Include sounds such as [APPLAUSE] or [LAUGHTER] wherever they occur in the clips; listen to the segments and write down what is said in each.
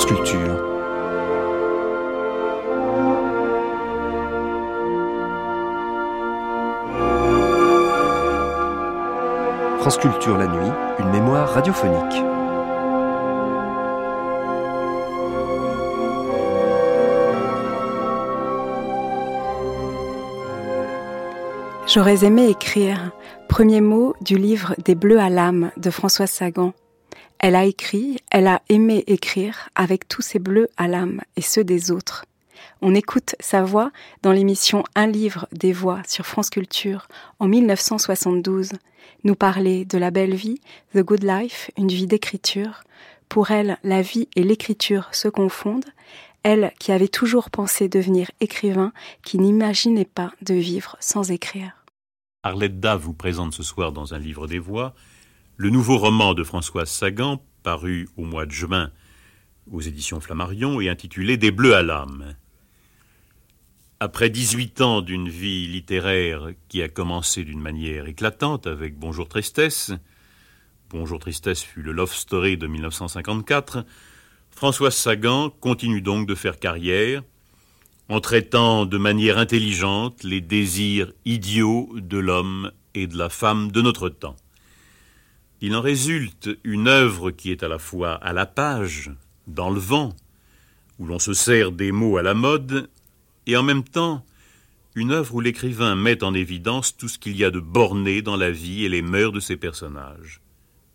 France Culture. France Culture la nuit, une mémoire radiophonique. J'aurais aimé écrire, premier mot du livre Des Bleus à l'âme de Françoise Sagan. Elle a écrit, elle a aimé écrire avec tous ses bleus à l'âme et ceux des autres. On écoute sa voix dans l'émission Un livre des voix sur France Culture en 1972, nous parler de la belle vie, The Good Life, une vie d'écriture. Pour elle, la vie et l'écriture se confondent. Elle qui avait toujours pensé devenir écrivain, qui n'imaginait pas de vivre sans écrire. Arlette Da vous présente ce soir dans un livre des voix le nouveau roman de Françoise Sagan, paru au mois de juin aux éditions Flammarion et intitulé Des bleus à l'âme. Après 18 ans d'une vie littéraire qui a commencé d'une manière éclatante avec Bonjour Tristesse, Bonjour Tristesse fut le love story de 1954, Françoise Sagan continue donc de faire carrière en traitant de manière intelligente les désirs idiots de l'homme et de la femme de notre temps. Il en résulte une œuvre qui est à la fois à la page, dans le vent, où l'on se sert des mots à la mode, et en même temps une œuvre où l'écrivain met en évidence tout ce qu'il y a de borné dans la vie et les mœurs de ses personnages.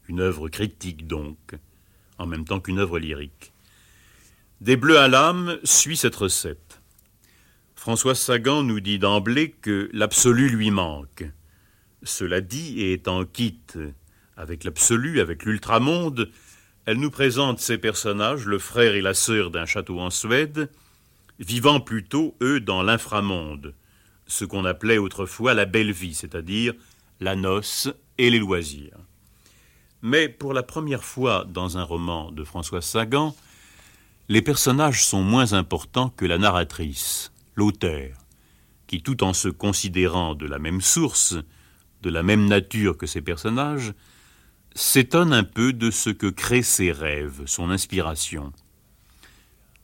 Une œuvre critique donc, en même temps qu'une œuvre lyrique. Des bleus à l'âme suit cette recette. François Sagan nous dit d'emblée que l'absolu lui manque. Cela dit, et étant quitte avec l'absolu, avec l'ultramonde, elle nous présente ces personnages, le frère et la sœur d'un château en Suède, vivant plutôt, eux, dans l'inframonde, ce qu'on appelait autrefois la belle vie, c'est-à-dire la noce et les loisirs. Mais pour la première fois dans un roman de François Sagan, les personnages sont moins importants que la narratrice, l'auteur, qui, tout en se considérant de la même source, de la même nature que ses personnages, s'étonne un peu de ce que créent ses rêves, son inspiration.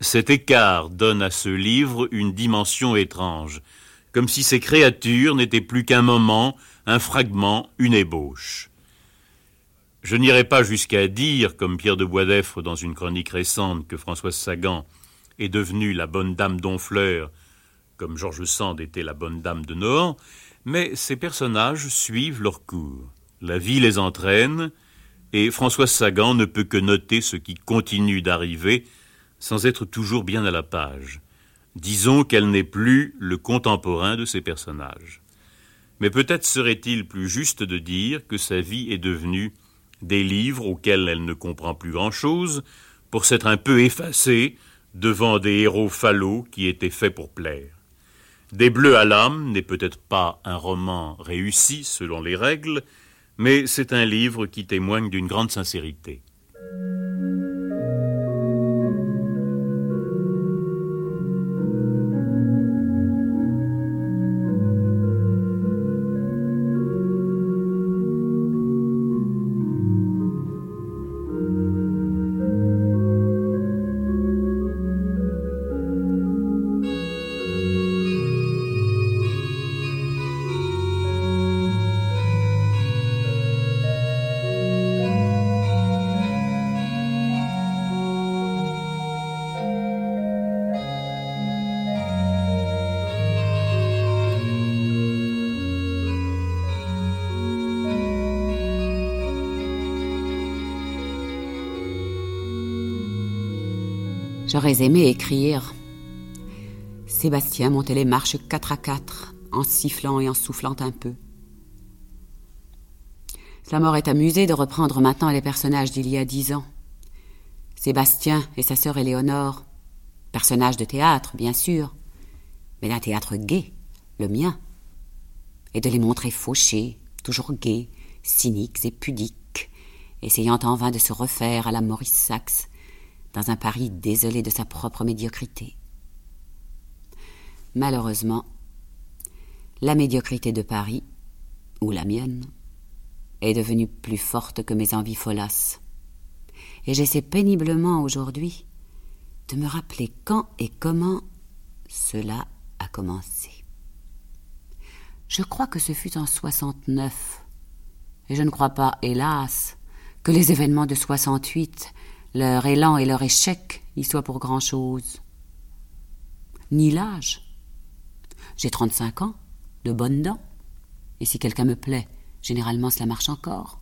Cet écart donne à ce livre une dimension étrange, comme si ces créatures n'étaient plus qu'un moment, un fragment, une ébauche. Je n'irai pas jusqu'à dire, comme Pierre de Boisdeffre dans une chronique récente, que Françoise Sagan est devenue la bonne dame d'Honfleur, comme Georges Sand était la bonne dame de Nohant, mais ces personnages suivent leur cours. La vie les entraîne, et François Sagan ne peut que noter ce qui continue d'arriver sans être toujours bien à la page. Disons qu'elle n'est plus le contemporain de ces personnages. Mais peut-être serait-il plus juste de dire que sa vie est devenue des livres auxquels elle ne comprend plus grand-chose, pour s'être un peu effacée devant des héros falots qui étaient faits pour plaire. Des Bleus à l'âme n'est peut-être pas un roman réussi selon les règles, mais c'est un livre qui témoigne d'une grande sincérité. J'aurais aimé écrire. Sébastien montait les marches quatre à quatre, en sifflant et en soufflant un peu. La mort est amusée de reprendre maintenant les personnages d'il y a dix ans. Sébastien et sa sœur Éléonore, personnages de théâtre, bien sûr, mais d'un théâtre gai, le mien, et de les montrer fauchés, toujours gais, cyniques et pudiques, essayant en vain de se refaire à la Maurice Saxe, dans un Paris désolé de sa propre médiocrité. Malheureusement, la médiocrité de Paris, ou la mienne, est devenue plus forte que mes envies folasses. et j'essaie péniblement aujourd'hui de me rappeler quand et comment cela a commencé. Je crois que ce fut en 69, et je ne crois pas, hélas, que les événements de 68, leur élan et leur échec y soient pour grand-chose. Ni l'âge. J'ai 35 ans, de bonnes dents, et si quelqu'un me plaît, généralement cela marche encore.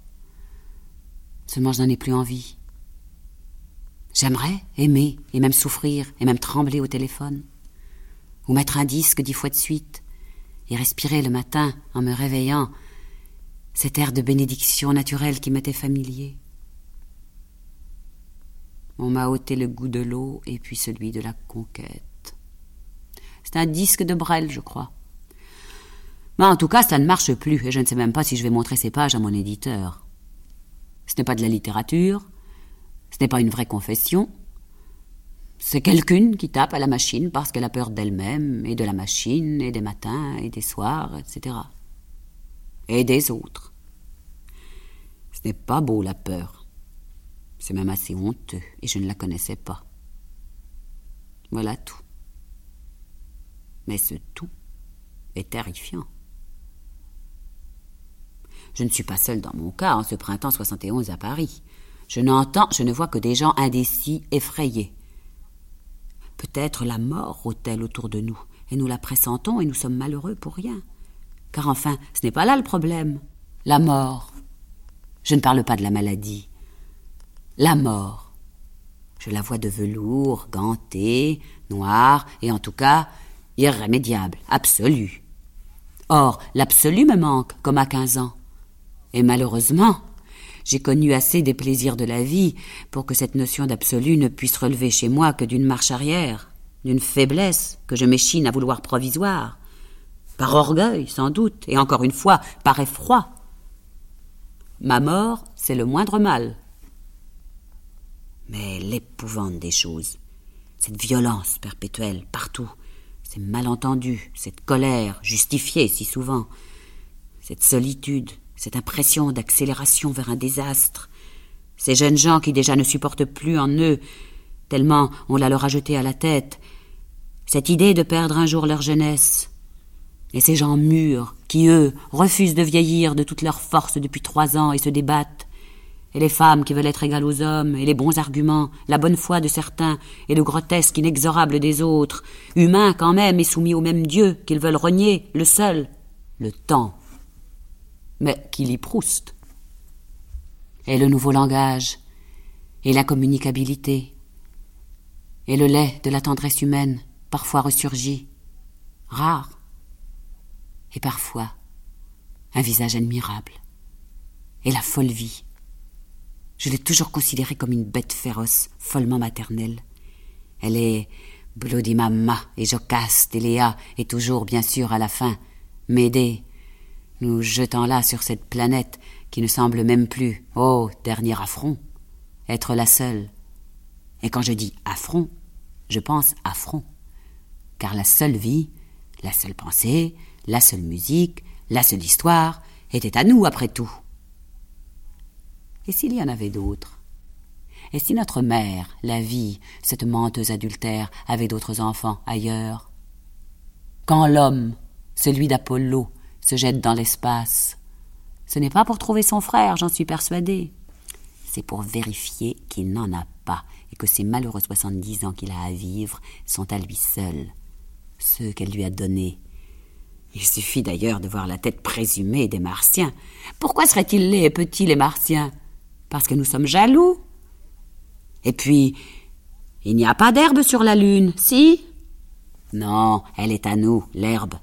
Seulement je n'en ai plus envie. J'aimerais aimer, et même souffrir, et même trembler au téléphone, ou mettre un disque dix fois de suite, et respirer le matin, en me réveillant, cet air de bénédiction naturelle qui m'était familier. On m'a ôté le goût de l'eau et puis celui de la conquête. C'est un disque de Brel, je crois. Mais en tout cas, ça ne marche plus, et je ne sais même pas si je vais montrer ces pages à mon éditeur. Ce n'est pas de la littérature, ce n'est pas une vraie confession, c'est quelqu'une qui tape à la machine parce qu'elle a peur d'elle-même, et de la machine, et des matins, et des soirs, etc. Et des autres. Ce n'est pas beau la peur. C'est même assez honteux, et je ne la connaissais pas. Voilà tout. Mais ce tout est terrifiant. Je ne suis pas seule dans mon cas en ce printemps 71 à Paris. Je n'entends, je ne vois que des gens indécis, effrayés. Peut-être la mort rôde-t-elle autour de nous, et nous la pressentons et nous sommes malheureux pour rien. Car enfin, ce n'est pas là le problème. La mort. Je ne parle pas de la maladie. La mort. Je la vois de velours, gantée, noire, et en tout cas irrémédiable, absolue. Or, l'absolu me manque, comme à quinze ans. Et malheureusement, j'ai connu assez des plaisirs de la vie pour que cette notion d'absolu ne puisse relever chez moi que d'une marche arrière, d'une faiblesse que je m'échine à vouloir provisoire, par orgueil sans doute, et encore une fois par effroi. Ma mort, c'est le moindre mal. Mais l'épouvante des choses, cette violence perpétuelle partout, ces malentendus, cette colère justifiée si souvent, cette solitude, cette impression d'accélération vers un désastre, ces jeunes gens qui déjà ne supportent plus en eux, tellement on la leur a jeté à la tête, cette idée de perdre un jour leur jeunesse, et ces gens mûrs qui, eux, refusent de vieillir de toute leur force depuis trois ans et se débattent, et les femmes qui veulent être égales aux hommes, et les bons arguments, la bonne foi de certains, et le grotesque inexorable des autres, humains quand même et soumis au même Dieu qu'ils veulent renier, le seul, le temps mais qui lit Proust. Et le nouveau langage, et la communicabilité, et le lait de la tendresse humaine, parfois ressurgi, rare, et parfois un visage admirable, et la folle vie. Je l'ai toujours considérée comme une bête féroce, follement maternelle. Elle est Bloody Mama et Jocaste et Léa, et toujours, bien sûr, à la fin, m'aider nous jetant là sur cette planète qui ne semble même plus, oh, dernier affront, être la seule. Et quand je dis affront, je pense affront, car la seule vie, la seule pensée, la seule musique, la seule histoire était à nous après tout. Et s'il y en avait d'autres? Et si notre mère, la vie, cette menteuse adultère, avait d'autres enfants ailleurs? Quand l'homme, celui d'Apollo, se jette dans l'espace. Ce n'est pas pour trouver son frère, j'en suis persuadée. C'est pour vérifier qu'il n'en a pas et que ces malheureux soixante-dix ans qu'il a à vivre sont à lui seul, ceux qu'elle lui a donnés. Il suffit d'ailleurs de voir la tête présumée des Martiens. Pourquoi seraient-ils laids et petits, les Martiens? Parce que nous sommes jaloux. Et puis, il n'y a pas d'herbe sur la Lune, si? Non, elle est à nous, l'herbe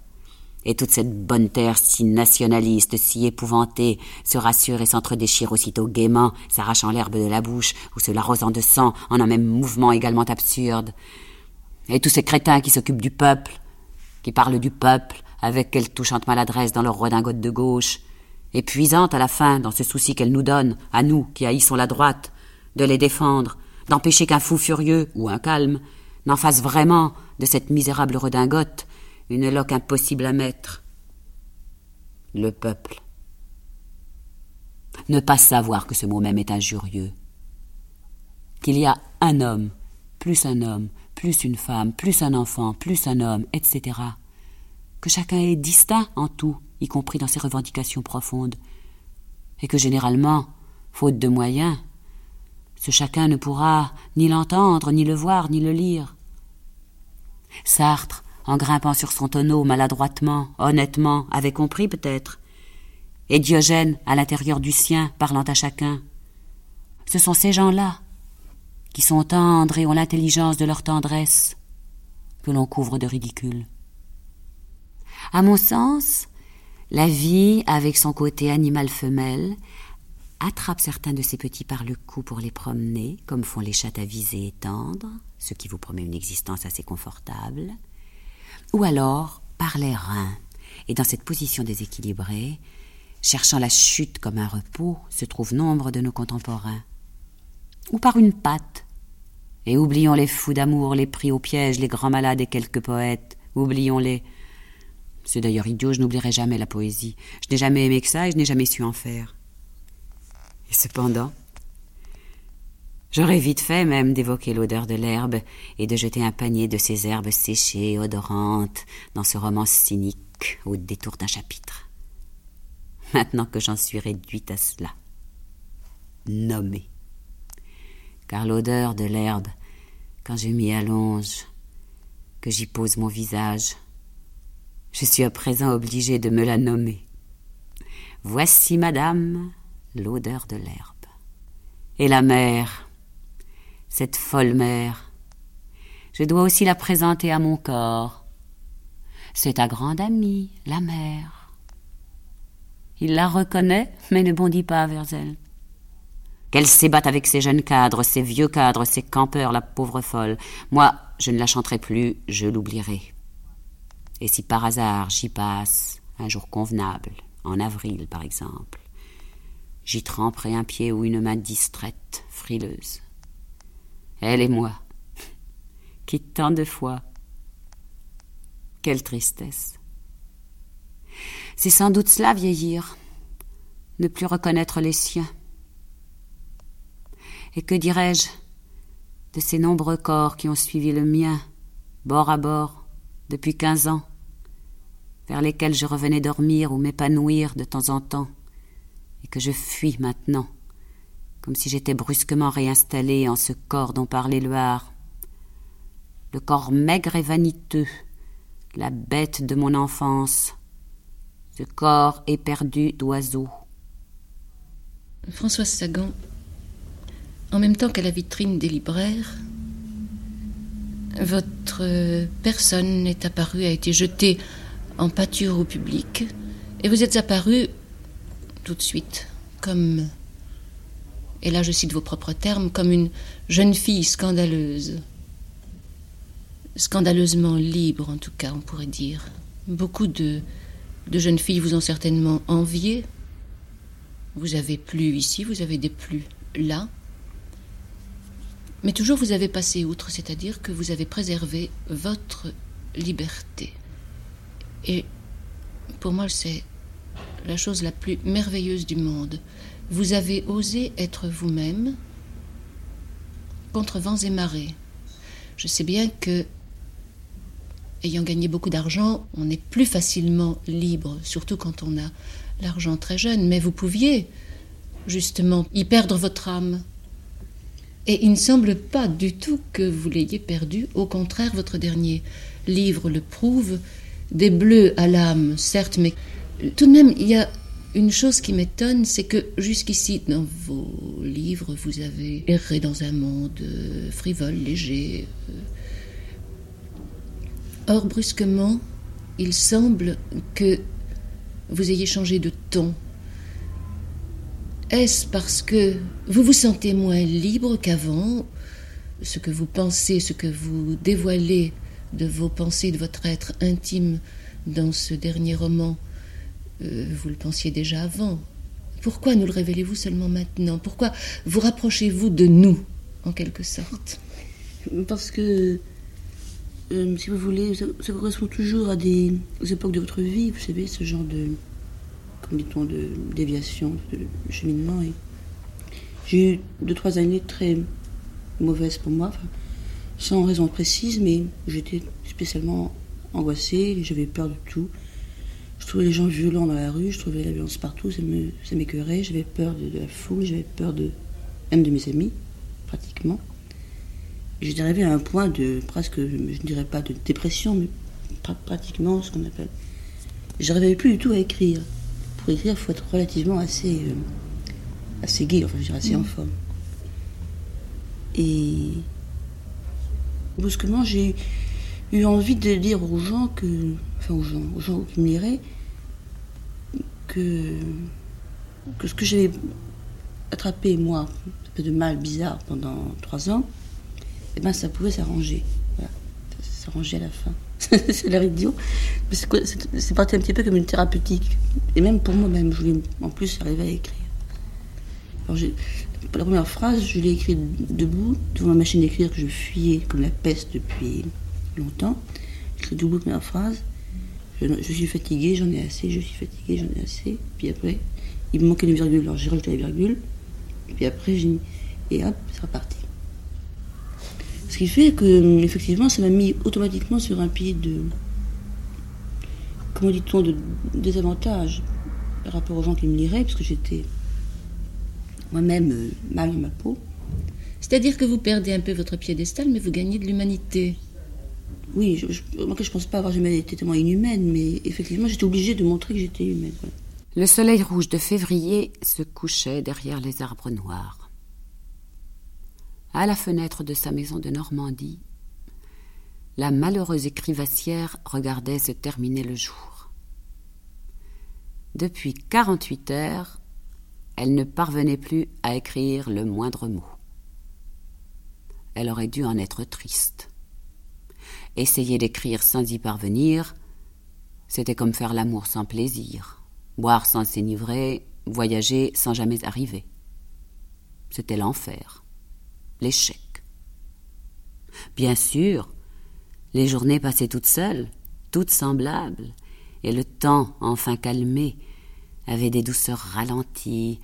et toute cette bonne terre si nationaliste, si épouvantée, se rassure et s'entre-déchire aussitôt gaiement, s'arrachant l'herbe de la bouche ou se l'arrosant de sang en un même mouvement également absurde. Et tous ces crétins qui s'occupent du peuple, qui parlent du peuple avec quelle touchante maladresse dans leur redingote de gauche, épuisante à la fin dans ce souci qu'elle nous donne, à nous qui haïssons la droite, de les défendre, d'empêcher qu'un fou furieux ou un calme n'en fasse vraiment de cette misérable redingote une loque impossible à mettre. Le peuple. Ne pas savoir que ce mot même est injurieux. qu'il y a un homme, plus un homme, plus une femme, plus un enfant, plus un homme, etc. Que chacun est distinct en tout, y compris dans ses revendications profondes, et que généralement, faute de moyens, ce chacun ne pourra ni l'entendre, ni le voir, ni le lire. Sartre, en grimpant sur son tonneau maladroitement, honnêtement, avait compris peut-être, et Diogène, à l'intérieur du sien, parlant à chacun. Ce sont ces gens-là qui sont tendres et ont l'intelligence de leur tendresse, que l'on couvre de ridicule. À mon sens, la vie, avec son côté animal femelle, attrape certains de ces petits par le cou pour les promener, comme font les chats avisés et tendres, ce qui vous promet une existence assez confortable, ou alors par les reins, et dans cette position déséquilibrée, cherchant la chute comme un repos, se trouvent nombre de nos contemporains, ou par une patte, et oublions les fous d'amour, les pris au piège, les grands malades et quelques poètes. Oublions-les. C'est d'ailleurs idiot, je n'oublierai jamais la poésie. Je n'ai jamais aimé que ça et je n'ai jamais su en faire. Et cependant, j'aurais vite fait même d'évoquer l'odeur de l'herbe et de jeter un panier de ces herbes séchées odorantes dans ce roman cynique au détour d'un chapitre. Maintenant que j'en suis réduite à cela. Nommé car l'odeur de l'herbe, quand je m'y allonge, que j'y pose mon visage, je suis à présent obligé de me la nommer. Voici, madame, l'odeur de l'herbe. Et la mer, cette folle mer, je dois aussi la présenter à mon corps. C'est ta grande amie, la mer. Il la reconnaît, mais ne bondit pas vers elle qu'elle s'ébatte avec ces jeunes cadres, ces vieux cadres, ces campeurs, la pauvre folle. Moi, je ne la chanterai plus, je l'oublierai. Et si par hasard j'y passe, un jour convenable, en avril par exemple, j'y tremperai un pied ou une main distraite, frileuse. Elle et moi, [LAUGHS] qui tant de fois. Quelle tristesse. C'est sans doute cela vieillir, ne plus reconnaître les siens. Et que dirais-je de ces nombreux corps qui ont suivi le mien, bord à bord, depuis quinze ans, vers lesquels je revenais dormir ou m'épanouir de temps en temps, et que je fuis maintenant, comme si j'étais brusquement réinstallé en ce corps dont parlait le le corps maigre et vaniteux, la bête de mon enfance, ce corps éperdu d'oiseau. Françoise Sagan en même temps qu'à la vitrine des libraires, votre personne est apparue, a été jetée en pâture au public, et vous êtes apparu tout de suite comme, et là je cite vos propres termes, comme une jeune fille scandaleuse, scandaleusement libre en tout cas, on pourrait dire. Beaucoup de, de jeunes filles vous ont certainement envié. Vous avez plu ici, vous avez des plus là. Mais toujours vous avez passé outre, c'est-à-dire que vous avez préservé votre liberté. Et pour moi, c'est la chose la plus merveilleuse du monde. Vous avez osé être vous-même contre vents et marées. Je sais bien que, ayant gagné beaucoup d'argent, on est plus facilement libre, surtout quand on a l'argent très jeune, mais vous pouviez justement y perdre votre âme et il ne semble pas du tout que vous l'ayez perdu. Au contraire, votre dernier livre le prouve. Des bleus à l'âme, certes, mais tout de même, il y a une chose qui m'étonne, c'est que jusqu'ici, dans vos livres, vous avez erré dans un monde euh, frivole, léger. Euh. Or, brusquement, il semble que vous ayez changé de ton est-ce parce que vous vous sentez moins libre qu'avant? Ce que vous pensez, ce que vous dévoilez de vos pensées, de votre être intime dans ce dernier roman, euh, vous le pensiez déjà avant. Pourquoi nous le révélez-vous seulement maintenant? Pourquoi vous rapprochez-vous de nous, en quelque sorte? Parce que, euh, si vous voulez, ça, ça, correspond toujours à des époques de votre vie, vous savez, ce genre de dit-on, de déviation, de cheminement. J'ai eu deux, trois années très mauvaise pour moi, sans raison précise, mais j'étais spécialement angoissée, j'avais peur de tout. Je trouvais les gens violents dans la rue, je trouvais la violence partout, ça m'écœurait, j'avais peur de, la foule, j'avais peur de, même de mes amis, pratiquement. J'étais arrivée à un point de presque, je ne dirais pas de dépression, mais pratiquement ce qu'on appelle. Je n'arrivais plus du tout à écrire. Pour écrire, il faut être relativement assez, euh, assez gai, enfin je dirais assez en mmh. forme. Et brusquement, j'ai eu envie de dire aux gens que, enfin aux gens, aux gens qui me liraient, que, que ce que j'avais attrapé moi, un peu de mal bizarre pendant trois ans, eh ben ça pouvait s'arranger. Voilà. Ça s'arrangeait à la fin. [LAUGHS] c'est l'air idiot. Mais c'est parti un petit peu comme une thérapeutique. Et même pour moi-même, je voulais en plus arriver à écrire. Alors, la première phrase, je l'ai écrite debout, devant ma machine d'écrire que je fuyais comme la peste depuis longtemps. J'écris debout la première phrase. Je, suis fatigué, j'en ai assez, je suis fatigué, j'en ai assez. Puis après, il me manquait une virgule, alors j'ai rajouté la virgule. Puis après, j'ai mis, et hop, c'est reparti. Ce qui fait que, effectivement, ça m'a mis automatiquement sur un pied de. Comment dit-on De désavantage par rapport aux gens qui me liraient, parce que j'étais moi-même euh, mal dans ma peau. C'est-à-dire que vous perdez un peu votre piédestal, mais vous gagnez de l'humanité. Oui, je, je, moi, je pense pas avoir jamais été tellement inhumaine, mais effectivement, j'étais obligée de montrer que j'étais humaine. Le soleil rouge de février se couchait derrière les arbres noirs. À la fenêtre de sa maison de Normandie, la malheureuse écrivassière regardait se terminer le jour. Depuis quarante-huit heures, elle ne parvenait plus à écrire le moindre mot. Elle aurait dû en être triste. Essayer d'écrire sans y parvenir, c'était comme faire l'amour sans plaisir, boire sans s'enivrer, voyager sans jamais arriver. C'était l'enfer, l'échec. Bien sûr, les journées passaient toutes seules, toutes semblables, et le temps, enfin calmé, avait des douceurs ralenties,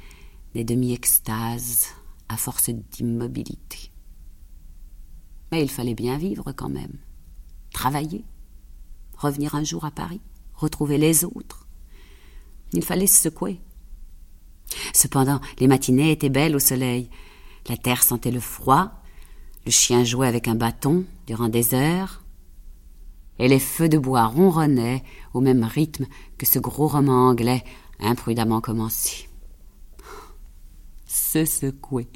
des demi-extases, à force d'immobilité. Mais il fallait bien vivre quand même, travailler, revenir un jour à Paris, retrouver les autres. Il fallait se secouer. Cependant, les matinées étaient belles au soleil. La terre sentait le froid, le chien jouait avec un bâton durant des heures, et les feux de bois ronronnaient au même rythme que ce gros roman anglais imprudemment commencé. Se secouer.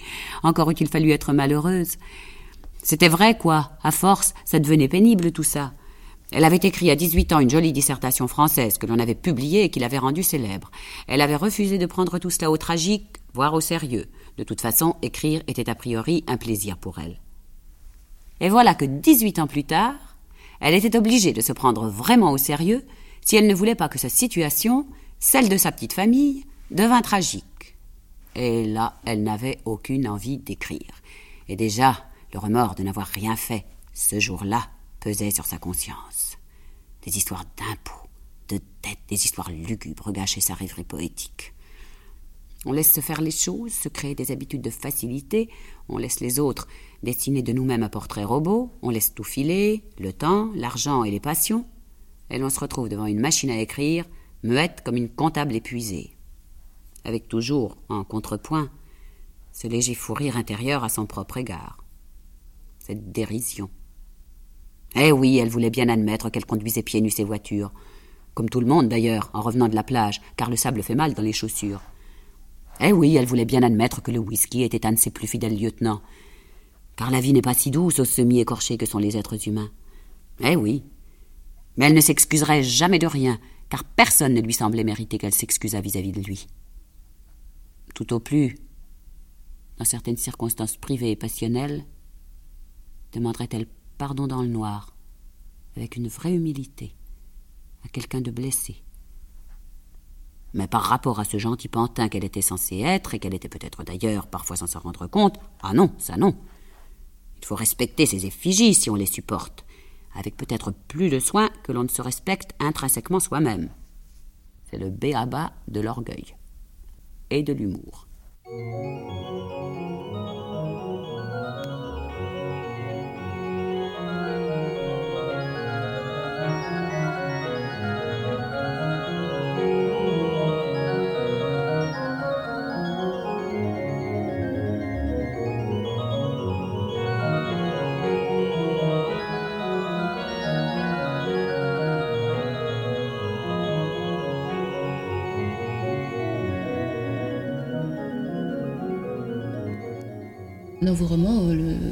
Encore eût-il fallu être malheureuse. C'était vrai, quoi. À force, ça devenait pénible tout ça. Elle avait écrit à 18 ans une jolie dissertation française que l'on avait publiée et qui l'avait rendue célèbre. Elle avait refusé de prendre tout cela au tragique, voire au sérieux. De toute façon, écrire était a priori un plaisir pour elle. Et voilà que 18 ans plus tard, elle était obligée de se prendre vraiment au sérieux si elle ne voulait pas que sa situation celle de sa petite famille devint tragique. Et là, elle n'avait aucune envie d'écrire. Et déjà, le remords de n'avoir rien fait ce jour-là pesait sur sa conscience. Des histoires d'impôts, de dettes, des histoires lugubres gâchaient sa rêverie poétique. On laisse se faire les choses, se créer des habitudes de facilité, on laisse les autres dessiner de nous-mêmes un portrait robot, on laisse tout filer, le temps, l'argent et les passions, et l'on se retrouve devant une machine à écrire muette comme une comptable épuisée, avec toujours, en contrepoint, ce léger fou rire intérieur à son propre égard, cette dérision. Eh oui, elle voulait bien admettre qu'elle conduisait pieds nus ses voitures, comme tout le monde d'ailleurs, en revenant de la plage, car le sable fait mal dans les chaussures. Eh oui, elle voulait bien admettre que le whisky était un de ses plus fidèles lieutenants, car la vie n'est pas si douce aux semi-écorchés que sont les êtres humains. Eh oui. Mais elle ne s'excuserait jamais de rien, car personne ne lui semblait mériter qu'elle s'excusât vis-à-vis de lui. Tout au plus, dans certaines circonstances privées et passionnelles, demanderait-elle pardon dans le noir, avec une vraie humilité, à quelqu'un de blessé. Mais par rapport à ce gentil pantin qu'elle était censée être, et qu'elle était peut-être d'ailleurs parfois sans s'en rendre compte, ah non, ça non. Il faut respecter ses effigies si on les supporte avec peut-être plus de soin que l'on ne se respecte intrinsèquement soi-même. C'est le béaba de l'orgueil et de l'humour.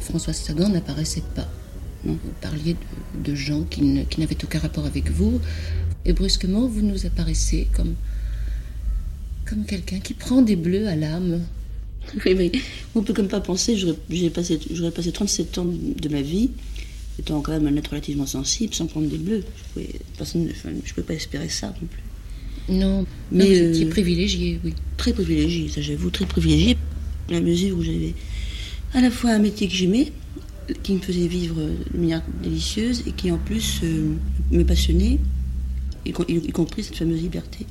François Sagan n'apparaissait pas. Vous parliez de, de gens qui ne- n'avaient aucun rapport avec vous, et brusquement, vous nous apparaissez comme, comme quelqu'un qui prend des bleus à l'âme. Oui, oui. On peut comme pas penser, j'aurais j'ai passé, j'aurais passé 37 ans de ma vie, étant quand même un être relativement sensible, sans prendre des bleus. Je pouvais, personne, enfin, je pouvais pas espérer ça non plus. Non, Mais, mais vous étiez euh, privilégié, oui. Très privilégié, ça j'avoue, très privilégié, la mesure où j'avais à la fois un métier que j'aimais, qui me faisait vivre de manière délicieuse, et qui en plus euh, me passionnait, y, com- y compris cette fameuse liberté.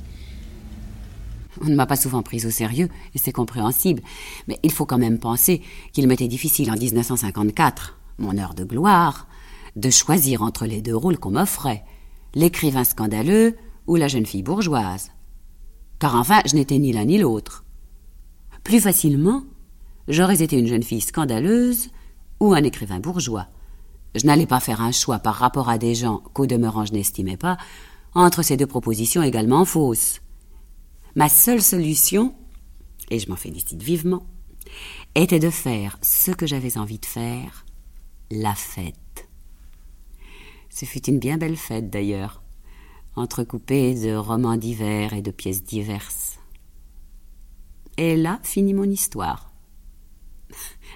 On ne m'a pas souvent prise au sérieux, et c'est compréhensible. Mais il faut quand même penser qu'il m'était difficile en 1954, mon heure de gloire, de choisir entre les deux rôles qu'on m'offrait, l'écrivain scandaleux ou la jeune fille bourgeoise. Car enfin, je n'étais ni l'un ni l'autre. Plus facilement, j'aurais été une jeune fille scandaleuse ou un écrivain bourgeois. Je n'allais pas faire un choix par rapport à des gens qu'au demeurant je n'estimais pas, entre ces deux propositions également fausses. Ma seule solution, et je m'en félicite vivement, était de faire ce que j'avais envie de faire, la fête. Ce fut une bien belle fête d'ailleurs, entrecoupée de romans divers et de pièces diverses. Et là finit mon histoire.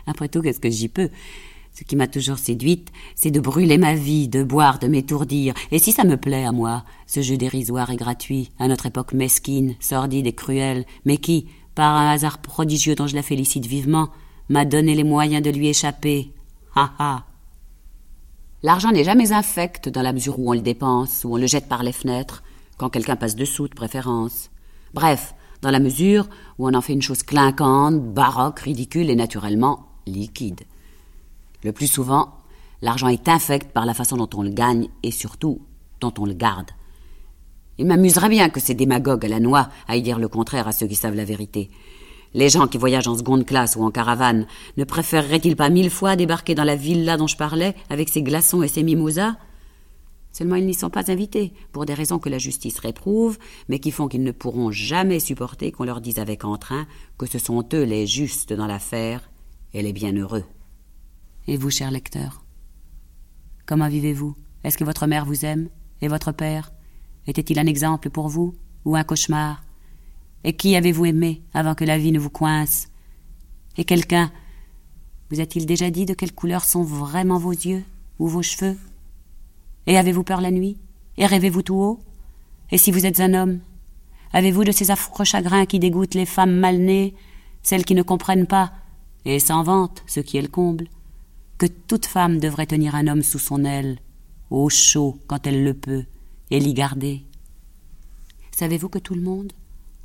Après tout, qu'est-ce que j'y peux? Ce qui m'a toujours séduite, c'est de brûler ma vie, de boire, de m'étourdir. Et si ça me plaît à moi, ce jeu dérisoire et gratuit, à notre époque mesquine, sordide et cruelle, mais qui, par un hasard prodigieux dont je la félicite vivement, m'a donné les moyens de lui échapper. Ha ha L'argent n'est jamais infect dans la mesure où on le dépense, où on le jette par les fenêtres, quand quelqu'un passe dessous de préférence. Bref, dans la mesure où on en fait une chose clinquante, baroque, ridicule et naturellement liquide. Le plus souvent, l'argent est infect par la façon dont on le gagne et surtout dont on le garde. Il m'amuserait bien que ces démagogues à la noix aillent dire le contraire à ceux qui savent la vérité. Les gens qui voyagent en seconde classe ou en caravane ne préféreraient-ils pas mille fois débarquer dans la villa dont je parlais avec ses glaçons et ses mimosas? Seulement ils n'y sont pas invités, pour des raisons que la justice réprouve, mais qui font qu'ils ne pourront jamais supporter qu'on leur dise avec entrain que ce sont eux les justes dans l'affaire et les bienheureux. Et vous, cher lecteur Comment vivez-vous? Est-ce que votre mère vous aime? Et votre père? Était-il un exemple pour vous Ou un cauchemar? Et qui avez-vous aimé avant que la vie ne vous coince? Et quelqu'un vous a-t-il déjà dit de quelle couleur sont vraiment vos yeux Ou vos cheveux? Et avez-vous peur la nuit? Et rêvez-vous tout haut? Et si vous êtes un homme Avez-vous de ces affreux chagrins qui dégoûtent les femmes mal nées, celles qui ne comprennent pas, et s'en vantent, ce qui est le comble que toute femme devrait tenir un homme sous son aile, au chaud quand elle le peut, et l'y garder. Savez-vous que tout le monde,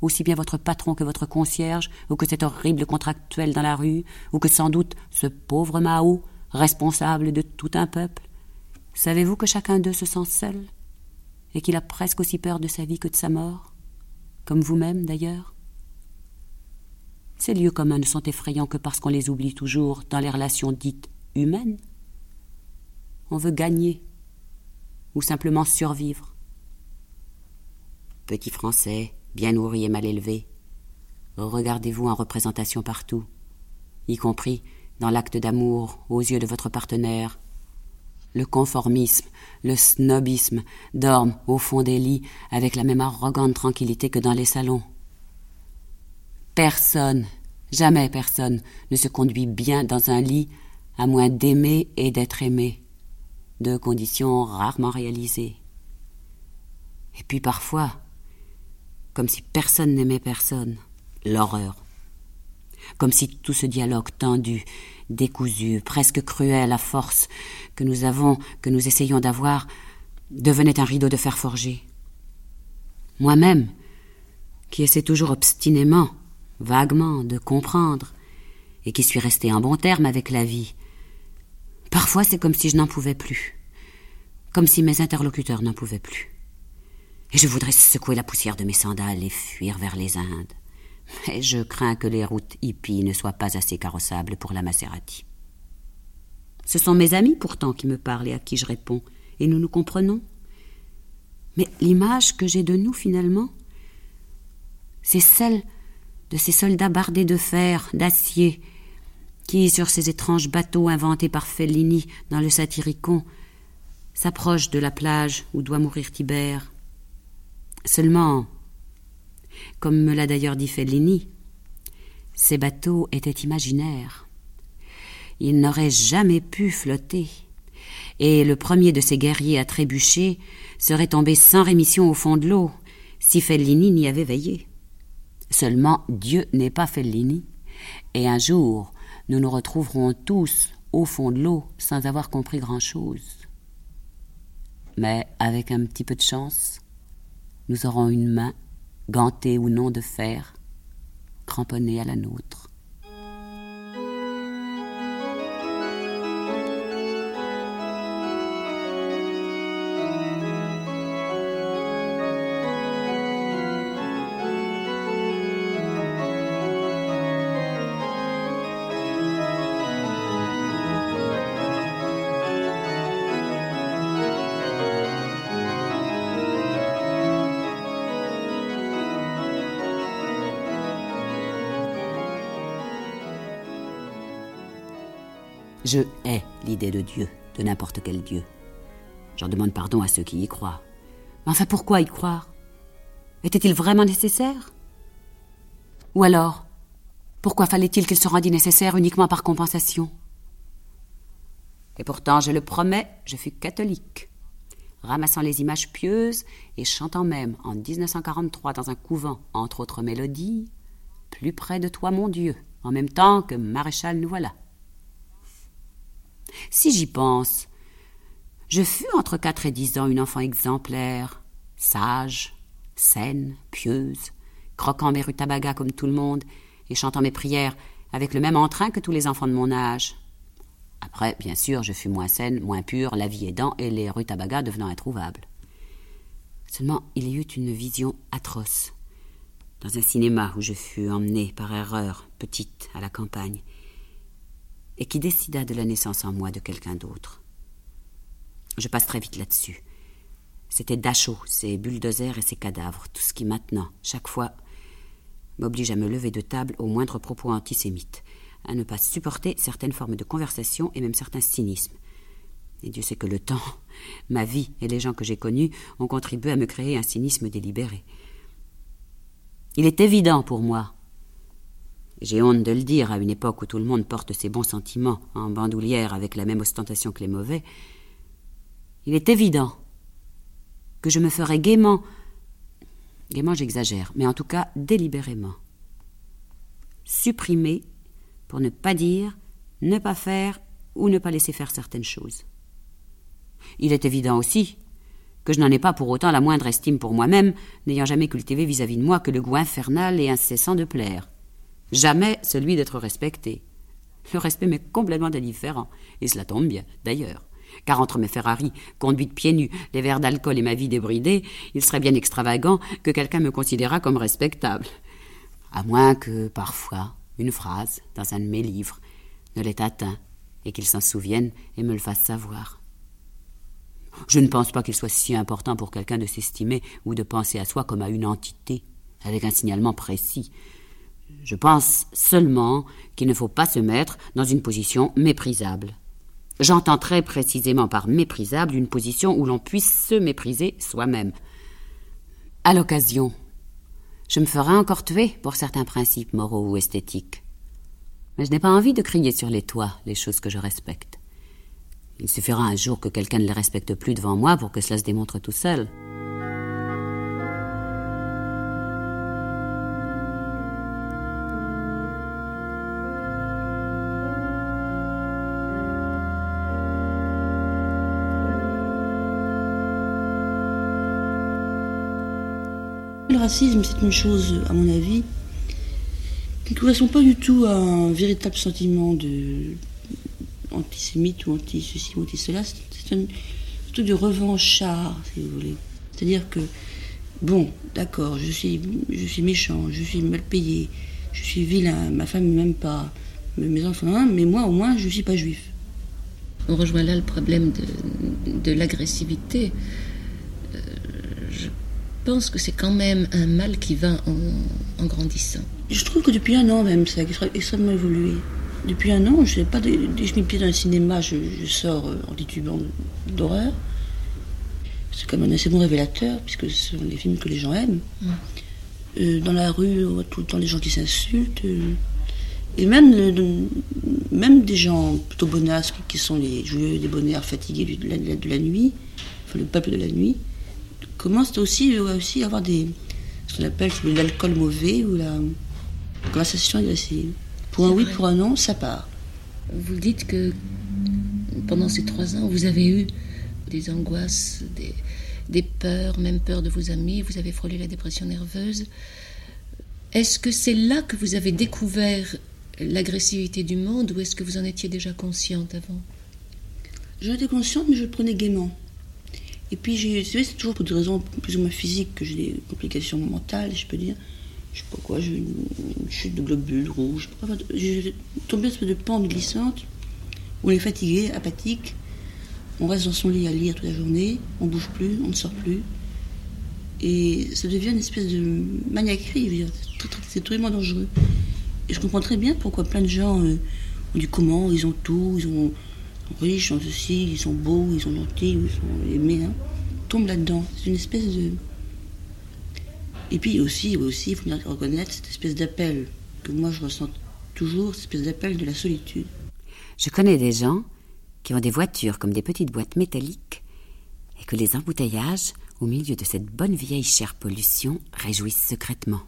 aussi bien votre patron que votre concierge, ou que cet horrible contractuel dans la rue, ou que sans doute ce pauvre Mao, responsable de tout un peuple, savez-vous que chacun d'eux se sent seul, et qu'il a presque aussi peur de sa vie que de sa mort, comme vous-même d'ailleurs? Ces lieux communs ne sont effrayants que parce qu'on les oublie toujours dans les relations dites humaine. On veut gagner ou simplement survivre. Petit Français, bien nourri et mal élevé, regardez-vous en représentation partout, y compris dans l'acte d'amour aux yeux de votre partenaire. Le conformisme, le snobisme dorment au fond des lits avec la même arrogante tranquillité que dans les salons. Personne, jamais personne, ne se conduit bien dans un lit à moins d'aimer et d'être aimé, deux conditions rarement réalisées. Et puis parfois, comme si personne n'aimait personne, l'horreur. Comme si tout ce dialogue tendu, décousu, presque cruel à force que nous avons, que nous essayons d'avoir, devenait un rideau de fer forgé. Moi-même, qui essaie toujours obstinément, vaguement, de comprendre, et qui suis resté en bon terme avec la vie, Parfois, c'est comme si je n'en pouvais plus, comme si mes interlocuteurs n'en pouvaient plus. Et je voudrais secouer la poussière de mes sandales et fuir vers les Indes. Mais je crains que les routes hippies ne soient pas assez carrossables pour la Maserati. Ce sont mes amis pourtant qui me parlent et à qui je réponds, et nous nous comprenons. Mais l'image que j'ai de nous finalement, c'est celle de ces soldats bardés de fer, d'acier, qui, sur ces étranges bateaux inventés par Fellini dans le Satyricon, s'approche de la plage où doit mourir Tibère. Seulement, comme me l'a d'ailleurs dit Fellini, ces bateaux étaient imaginaires. Ils n'auraient jamais pu flotter, et le premier de ces guerriers à trébucher serait tombé sans rémission au fond de l'eau si Fellini n'y avait veillé. Seulement Dieu n'est pas Fellini, et un jour nous nous retrouverons tous au fond de l'eau sans avoir compris grand-chose. Mais avec un petit peu de chance, nous aurons une main, gantée ou non de fer, cramponnée à la nôtre. Je hais l'idée de Dieu, de n'importe quel Dieu. J'en demande pardon à ceux qui y croient. Mais enfin, pourquoi y croire? Était-il vraiment nécessaire? Ou alors, pourquoi fallait-il qu'il se rendît nécessaire uniquement par compensation? Et pourtant, je le promets, je fus catholique, ramassant les images pieuses et chantant même en 1943 dans un couvent, entre autres mélodies, Plus près de toi, mon Dieu, en même temps que Maréchal nous voilà. Si j'y pense, je fus entre quatre et dix ans une enfant exemplaire, sage, saine, pieuse, croquant mes rutabagas comme tout le monde et chantant mes prières avec le même entrain que tous les enfants de mon âge. Après, bien sûr, je fus moins saine, moins pure, la vie aidant et les rutabagas devenant introuvables. Seulement, il y eut une vision atroce. Dans un cinéma où je fus emmenée par erreur, petite, à la campagne, et qui décida de la naissance en moi de quelqu'un d'autre. Je passe très vite là-dessus. C'était Dachau, ses bulldozers et ses cadavres, tout ce qui maintenant, chaque fois, m'oblige à me lever de table au moindre propos antisémite, à ne pas supporter certaines formes de conversation et même certains cynismes. Et Dieu sait que le temps, ma vie et les gens que j'ai connus ont contribué à me créer un cynisme délibéré. Il est évident pour moi j'ai honte de le dire à une époque où tout le monde porte ses bons sentiments en bandoulière avec la même ostentation que les mauvais. Il est évident que je me ferai gaiement, gaiement j'exagère, mais en tout cas délibérément, supprimer pour ne pas dire, ne pas faire ou ne pas laisser faire certaines choses. Il est évident aussi que je n'en ai pas pour autant la moindre estime pour moi-même, n'ayant jamais cultivé vis-à-vis -vis de moi que le goût infernal et incessant de plaire jamais celui d'être respecté. Le respect m'est complètement indifférent, et cela tombe bien, d'ailleurs. Car entre mes Ferrari, conduites pieds nus, les verres d'alcool et ma vie débridée, il serait bien extravagant que quelqu'un me considérât comme respectable. À moins que, parfois, une phrase, dans un de mes livres, ne l'ait atteint, et qu'il s'en souvienne et me le fasse savoir. Je ne pense pas qu'il soit si important pour quelqu'un de s'estimer ou de penser à soi comme à une entité, avec un signalement précis. Je pense seulement qu'il ne faut pas se mettre dans une position méprisable. J'entends très précisément par méprisable une position où l'on puisse se mépriser soi-même. À l'occasion, je me ferai encore tuer pour certains principes moraux ou esthétiques. Mais je n'ai pas envie de crier sur les toits les choses que je respecte. Il suffira un jour que quelqu'un ne les respecte plus devant moi pour que cela se démontre tout seul. Racisme, c'est une chose, à mon avis, qui ne correspond pas du tout à un véritable sentiment de antisémite ou anti-ceci ou anti-cela. C'est un de revanchard, si vous voulez. C'est-à-dire que, bon, d'accord, je suis, je suis méchant, je suis mal payé, je suis vilain, ma femme m'aime pas, mes enfants, mais moi au moins, je ne suis pas juif. On rejoint là le problème de l'agressivité. Je pense que c'est quand même un mal qui va en, en grandissant. Je trouve que depuis un an même, ça a extrêmement évolué. Depuis un an, je sais pas, dès que je mets pied dans le cinéma, je, je sors euh, en titubant d'horreur. C'est comme un assez bon révélateur, puisque ce sont les films que les gens aiment. Euh, dans la rue, on voit tout le temps les gens qui s'insultent. euh, et même, le- même des gens plutôt bonasques, qui sont les joueurs des bonheurs fatigués de la, de la nuit, enfin le peuple de la nuit, commencent aussi, euh, aussi à avoir des, ce qu'on appelle l'alcool mauvais ou la conversation agressive. Pour un oui, pour un non, ça part. Vous dites que pendant ces trois ans, vous avez eu des angoisses, des, des peurs, même peur de vos amis, vous avez frôlé la dépression nerveuse. Est-ce que c'est là que vous avez découvert l'agressivité du monde ou est-ce que vous en étiez déjà consciente avant? J'en étais consciente, mais je le prenais gaiement. Et puis, c'est toujours pour des raisons plus ou moins physiques que j'ai des complications mentales, je peux dire. Je sais pas quoi, j'ai eu une, chute de globules rouges. J'ai tombé sur de pente glissante où on est fatigué, apathique. On reste dans son lit à lire toute la journée, on bouge plus, on ne sort plus. Et ça devient une espèce de maniaquerie. C'est terriblement dangereux. Et je comprends très bien pourquoi plein de gens euh, ont dit comment, ils ont tout, ils ont riches, ils sont ceci, ils sont beaux, ils sont gentils, ils sont aimés, hein, tombent là-dedans. C'est une espèce de. Et puis aussi, aussi, il faut bien reconnaître cette espèce d'appel que moi je ressens toujours, cette espèce d'appel de la solitude. Je connais des gens qui ont des voitures comme des petites boîtes métalliques et que les embouteillages, au milieu de cette bonne vieille chère pollution, réjouissent secrètement.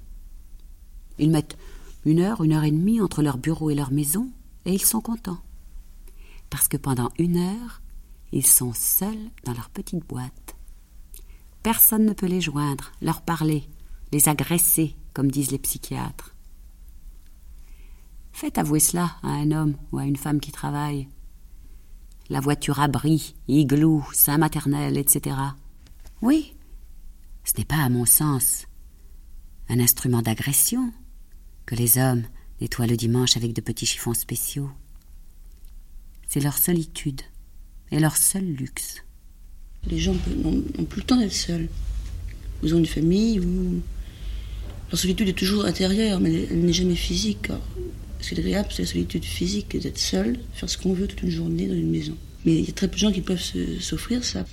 Ils mettent une heure, une heure et demie entre leur bureau et leur maison et ils sont contents. Parce que pendant une heure, ils sont seuls dans leur petite boîte. Personne ne peut les joindre, leur parler, les agresser, comme disent les psychiatres. Faites avouer cela à un homme ou à une femme qui travaille. La voiture abri, igloo, sein maternel, etc. Oui, ce n'est pas, à mon sens, un instrument d'agression que les hommes nettoient le dimanche avec de petits chiffons spéciaux. C'est leur solitude et leur seul luxe. Les gens n'ont plus le temps d'être seuls. Ils ont une famille ou. Leur solitude est toujours intérieure, mais elle, n'est jamais physique. Ce qui est agréable, c'est la solitude physique, d'être seul, faire ce qu'on veut toute une journée dans une maison. Mais il y a très peu de gens qui peuvent s'offrir ça.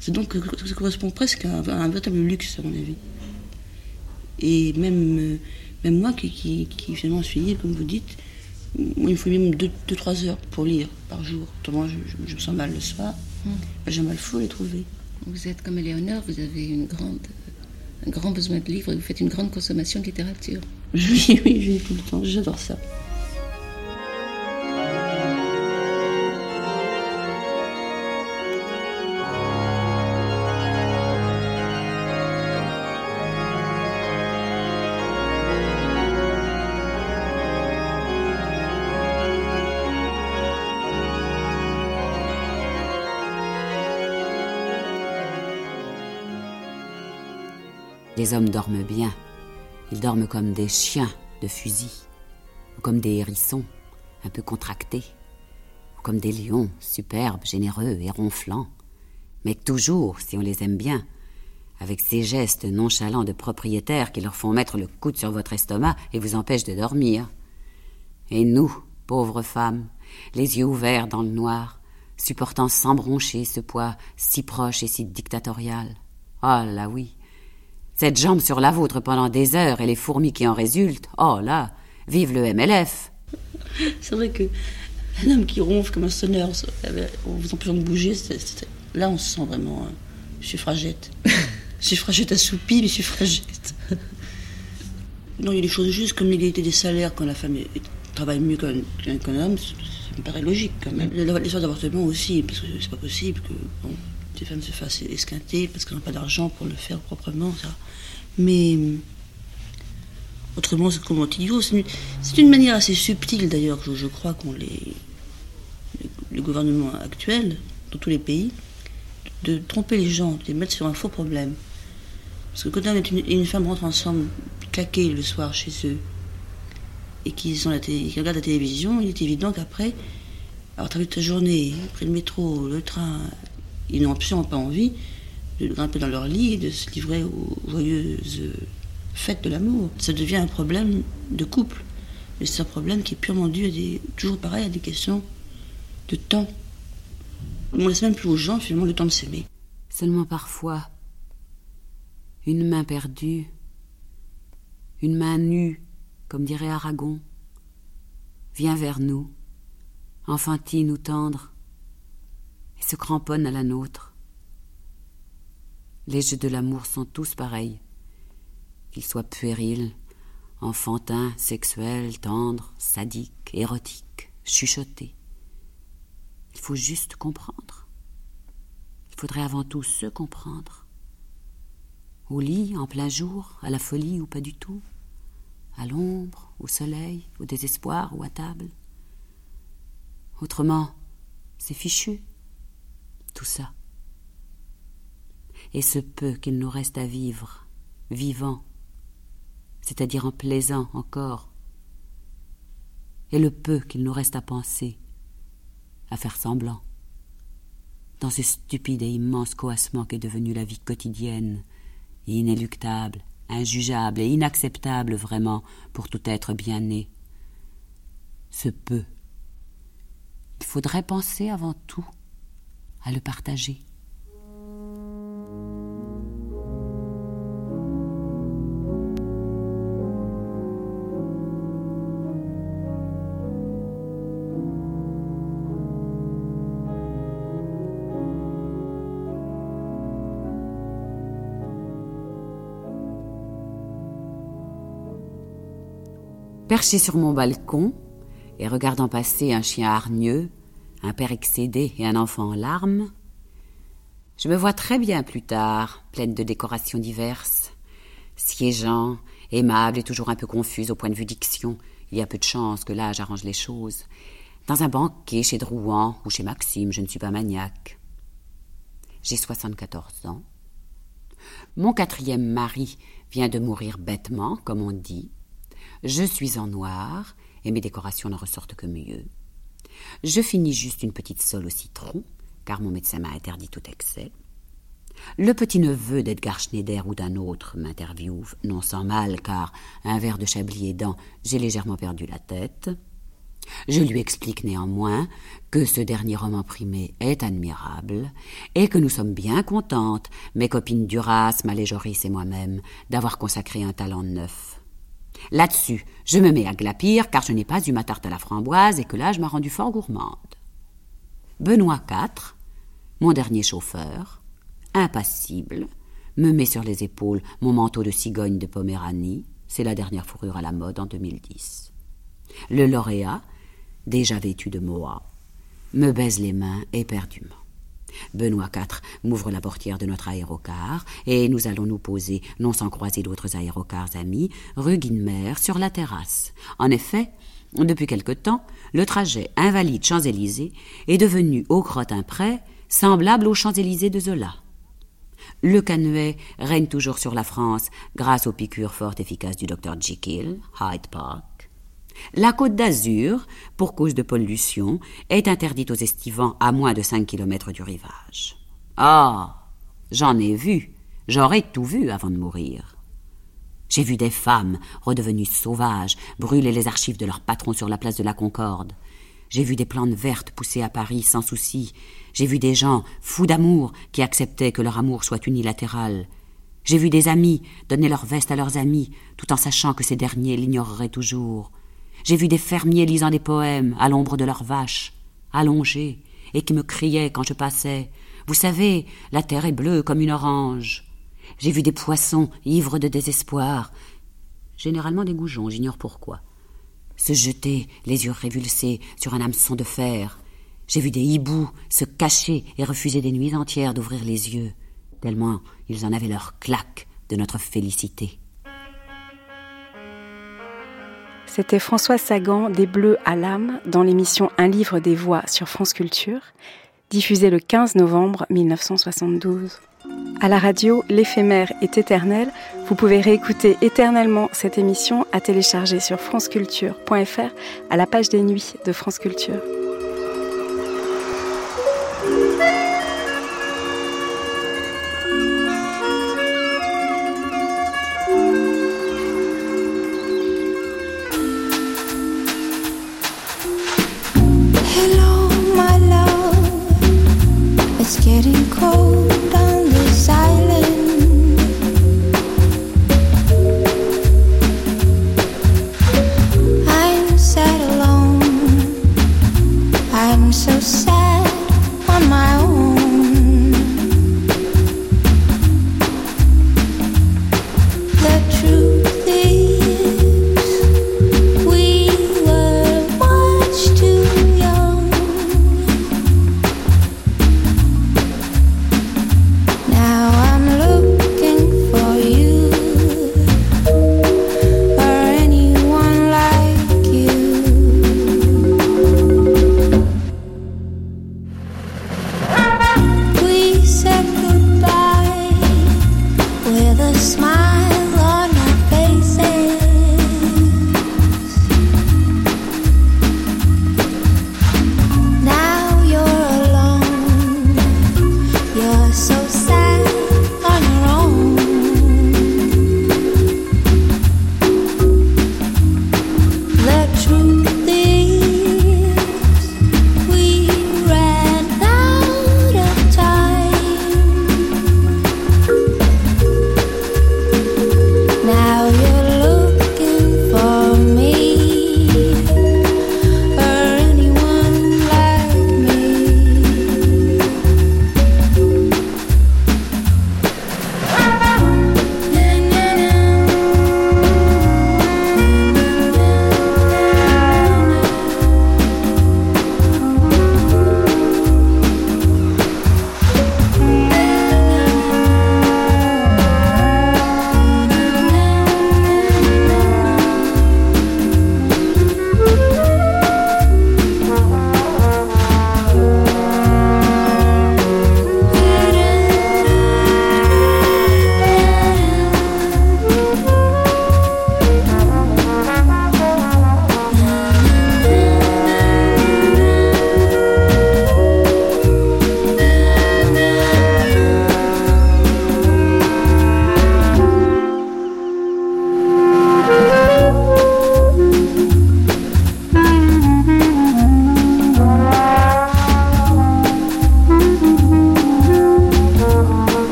C'est donc ça correspond presque à un, véritable luxe, à mon avis. Et même, euh, même moi, qui, finalement suis libre, comme vous dites, il me faut même 2-3 heures pour lire par jour. Autrement, je, je- je me sens mal le soir. Ben, J'ai mal fou à les trouver. Vous êtes comme Éléonore, vous avez une grande, un grand besoin de livres et vous faites une grande consommation de littérature. [LAUGHS] Oui, oui, je lis tout le temps. J'adore ça. Les hommes dorment bien. Ils dorment comme des chiens de fusil, ou comme des hérissons, un peu contractés, ou comme des lions, superbes, généreux et ronflants, mais toujours, si on les aime bien, avec ces gestes nonchalants de propriétaires qui leur font mettre le coude sur votre estomac et vous empêchent de dormir. Et nous, pauvres femmes, les yeux ouverts dans le noir, supportant sans broncher ce poids si proche et si dictatorial. Ah là oui, cette jambe sur la vôtre pendant des heures et les fourmis qui en résultent, oh là, vive le MLF. C'est vrai que un homme qui ronfle comme un sonneur en vous empêchant de bouger, là on se sent vraiment euh, suffragette. [LAUGHS] suffragette assoupie, mais suffragette. non, il y a des choses justes comme l'égalité des salaires quand la femme travaille mieux qu'un homme, ça me paraît logique quand même. L'histoire d'avortement aussi, parce que c'est pas possible que bon, des femmes se fassent esquinter parce qu'elles n'ont pas d'argent pour le faire proprement. Ça. Mais Autrement, c'est comment idiot. C'est une, c'est une manière assez subtile, d'ailleurs, je, je crois qu'ont les, les gouvernements actuels, dans tous les pays, de tromper les gens, de les mettre sur un faux problème. Parce que quand un et une, femme rentrent ensemble, claqués le soir chez eux, et qu'ils qu'ils regardent la télévision, il est évident qu'après, avoir travaillé toute la journée, pris le métro, le train, ils n'ont absolument pas envie de grimper dans leur lit de se livrer aux joyeuses fête de l'amour. Ça devient un problème de couple. Mais c'est un problème qui est purement dû à toujours pareil, à des questions de temps. On laisse même plus aux gens finalement le temps de s'aimer. Seulement parfois, une main perdue, une main nue, comme dirait Aragon, vient vers nous, enfantine ou tendre, se cramponne à la nôtre. Les jeux de l'amour sont tous pareils, qu'ils soient puérils, enfantins, sexuels, tendres, sadiques, érotiques, chuchotés. Il faut juste comprendre. Il faudrait avant tout se comprendre. Au lit, en plein jour, à la folie ou pas du tout, à l'ombre, au soleil, au désespoir ou à table. Autrement, c'est fichu, tout ça. Et ce peu qu'il nous reste à vivre, vivant, c'est-à-dire en plaisant encore, et le peu qu'il nous reste à penser, à faire semblant, dans ce stupide et immense coassement qu'est devenue la vie quotidienne, inéluctable, injugeable et inacceptable vraiment pour tout être bien né. Ce peu. Il faudrait penser avant tout à le partager. Perché sur mon balcon et regardant passer un chien hargneux, un père excédé et un enfant en larmes, je me vois très bien plus tard, pleine de décorations diverses, siégeant, aimable et toujours un peu confuse au point de vue diction. Il y a peu de chance que l'âge arrange les choses. Dans un banquet chez Drouan ou chez Maxime, je ne suis pas maniaque. J'ai 74 ans. Mon quatrième mari vient de mourir bêtement, comme on dit. Je suis en noir, et mes décorations n'en ressortent que mieux. Je finis juste une petite sole au citron, car mon médecin m'a interdit tout excès. Le petit-neveu d'Edgar Schneider ou d'un autre m'interviewe, non sans mal, car, un verre de chablis aidant, j'ai légèrement perdu la tête. Je lui explique néanmoins que ce dernier roman primé est admirable et que nous sommes bien contentes, mes copines Duras, Maléjoris et moi-même, d'avoir consacré un talent neuf Là-dessus, je me mets à glapir car je n'ai pas eu ma tarte à la framboise et que l'âge m'a rendu fort gourmande. Benoît IV, mon dernier chauffeur, impassible, me met sur les épaules mon manteau de cigogne de Poméranie, c'est la dernière fourrure à la mode en 2010. Le lauréat, déjà vêtu de moa, me baise les mains éperdument. Benoît IV m'ouvre la portière de notre aérocar et nous allons nous poser, non sans croiser d'autres aérocars amis, rue Guinemer, sur la terrasse. En effet, depuis quelque temps, le trajet invalide Champs-Élysées est devenu au crottin près semblable aux Champs-Élysées de Zola. Le canuet règne toujours sur la France grâce aux piqûres fort efficaces du docteur Jekyll, Hyde Park. La côte d'Azur, pour cause de pollution, est interdite aux estivants à moins de cinq kilomètres du rivage. Ah J'en ai vu, j'aurais tout vu avant de mourir. J'ai vu des femmes, redevenues sauvages, brûler les archives de leur patron sur la place de la Concorde. J'ai vu des plantes vertes pousser à Paris sans souci. J'ai vu des gens, fous d'amour, qui acceptaient que leur amour soit unilatéral. J'ai vu des amis donner leur veste à leurs amis, tout en sachant que ces derniers l'ignoreraient toujours. J'ai vu des fermiers lisant des poèmes à l'ombre de leurs vaches, allongés, et qui me criaient quand je passais. Vous savez, la terre est bleue comme une orange. J'ai vu des poissons ivres de désespoir, généralement des goujons, j'ignore pourquoi, se jeter, les yeux révulsés, sur un hameçon de fer. J'ai vu des hiboux se cacher et refuser des nuits entières d'ouvrir les yeux, tellement ils en avaient leur claque de notre félicité. C'était François Sagan des Bleus à l'âme dans l'émission Un livre des voix sur France Culture, diffusée le 15 novembre 1972. À la radio, l'éphémère est éternel. Vous pouvez réécouter éternellement cette émission à télécharger sur franceculture.fr à la page des nuits de France Culture.